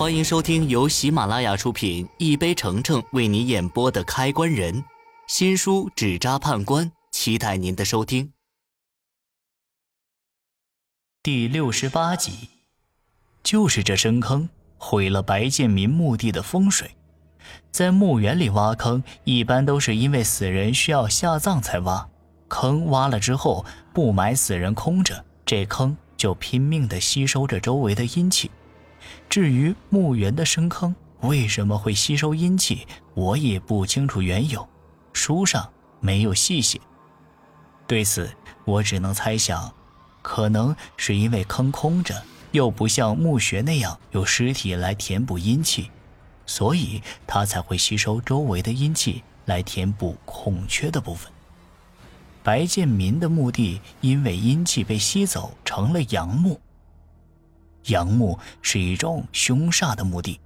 欢迎收听由喜马拉雅出品、一杯橙橙为你演播的《开关人》新书《纸扎判官》，期待您的收听。第六十八集，就是这深坑毁了白建民墓地的风水。在墓园里挖坑，一般都是因为死人需要下葬才挖。坑挖了之后，不埋死人空着，这坑就拼命地吸收着周围的阴气。至于墓园的深坑为什么会吸收阴气，我也不清楚缘由，书上没有细写。对此，我只能猜想，可能是因为坑空着，又不像墓穴那样有尸体来填补阴气，所以它才会吸收周围的阴气来填补空缺的部分。白建民的墓地因为阴气被吸走，成了阳墓。阳墓是一种凶煞的墓地，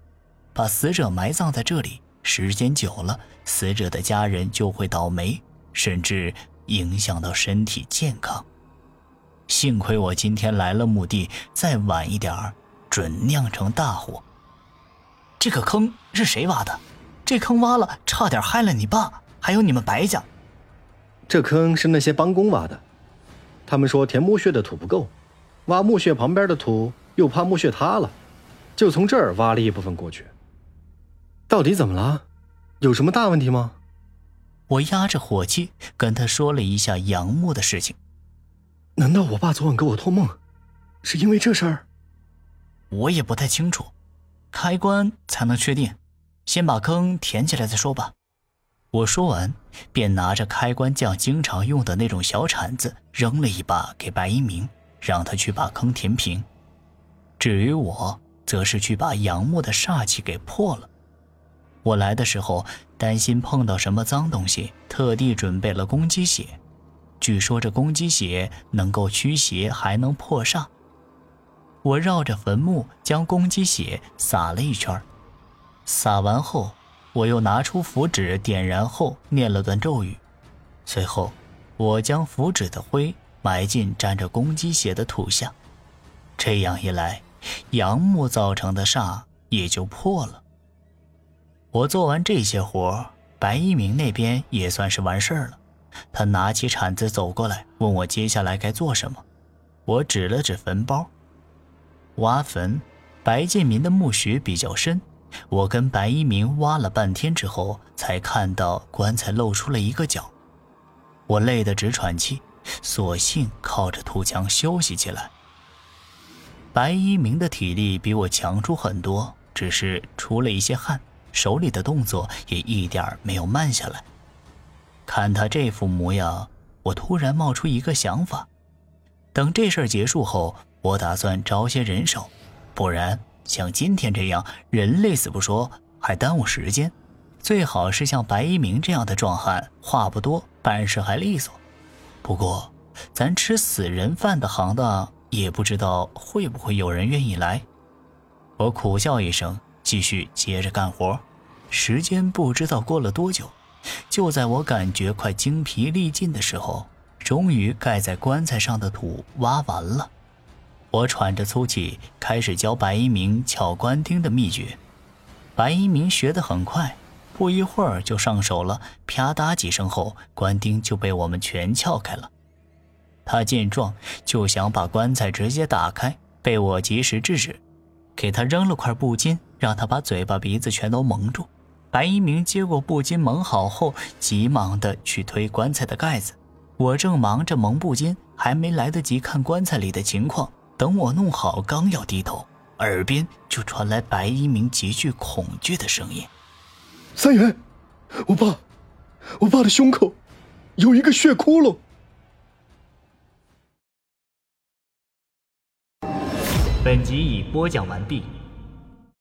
把死者埋葬在这里，时间久了，死者的家人就会倒霉，甚至影响到身体健康。幸亏我今天来了墓地，再晚一点儿，准酿成大祸。这个坑是谁挖的？这坑挖了，差点害了你爸，还有你们白家。这坑是那些帮工挖的，他们说填墓穴的土不够，挖墓穴旁边的土。又怕墓穴塌了，就从这儿挖了一部分过去。到底怎么了？有什么大问题吗？我压着火气跟他说了一下杨木的事情。难道我爸昨晚给我托梦，是因为这事儿？我也不太清楚，开棺才能确定。先把坑填起来再说吧。我说完，便拿着开棺匠经常用的那种小铲子，扔了一把给白一鸣，让他去把坑填平。至于我，则是去把杨木的煞气给破了。我来的时候担心碰到什么脏东西，特地准备了公鸡血。据说这公鸡血能够驱邪，还能破煞。我绕着坟墓将公鸡血撒了一圈，撒完后，我又拿出符纸点燃后念了段咒语，随后我将符纸的灰埋进沾着公鸡血的土下。这样一来。杨木造成的煞也就破了。我做完这些活，白一鸣那边也算是完事儿了。他拿起铲子走过来，问我接下来该做什么。我指了指坟包。挖坟，白建民的墓穴比较深，我跟白一鸣挖了半天之后，才看到棺材露出了一个角。我累得直喘气，索性靠着土墙休息起来。白一鸣的体力比我强出很多，只是出了一些汗，手里的动作也一点没有慢下来。看他这副模样，我突然冒出一个想法：等这事儿结束后，我打算招些人手，不然像今天这样，人累死不说，还耽误时间。最好是像白一鸣这样的壮汉，话不多，办事还利索。不过，咱吃死人饭的行当。也不知道会不会有人愿意来。我苦笑一声，继续接着干活。时间不知道过了多久，就在我感觉快精疲力尽的时候，终于盖在棺材上的土挖完了。我喘着粗气，开始教白一鸣撬棺钉的秘诀。白一鸣学得很快，不一会儿就上手了。啪嗒几声后，棺钉就被我们全撬开了。他见状就想把棺材直接打开，被我及时制止，给他扔了块布巾，让他把嘴巴鼻子全都蒙住。白一鸣接过布巾蒙好后，急忙的去推棺材的盖子。我正忙着蒙布巾，还没来得及看棺材里的情况。等我弄好，刚要低头，耳边就传来白一鸣极具恐惧的声音：“三元，我爸，我爸的胸口有一个血窟窿。”本集已播讲完毕。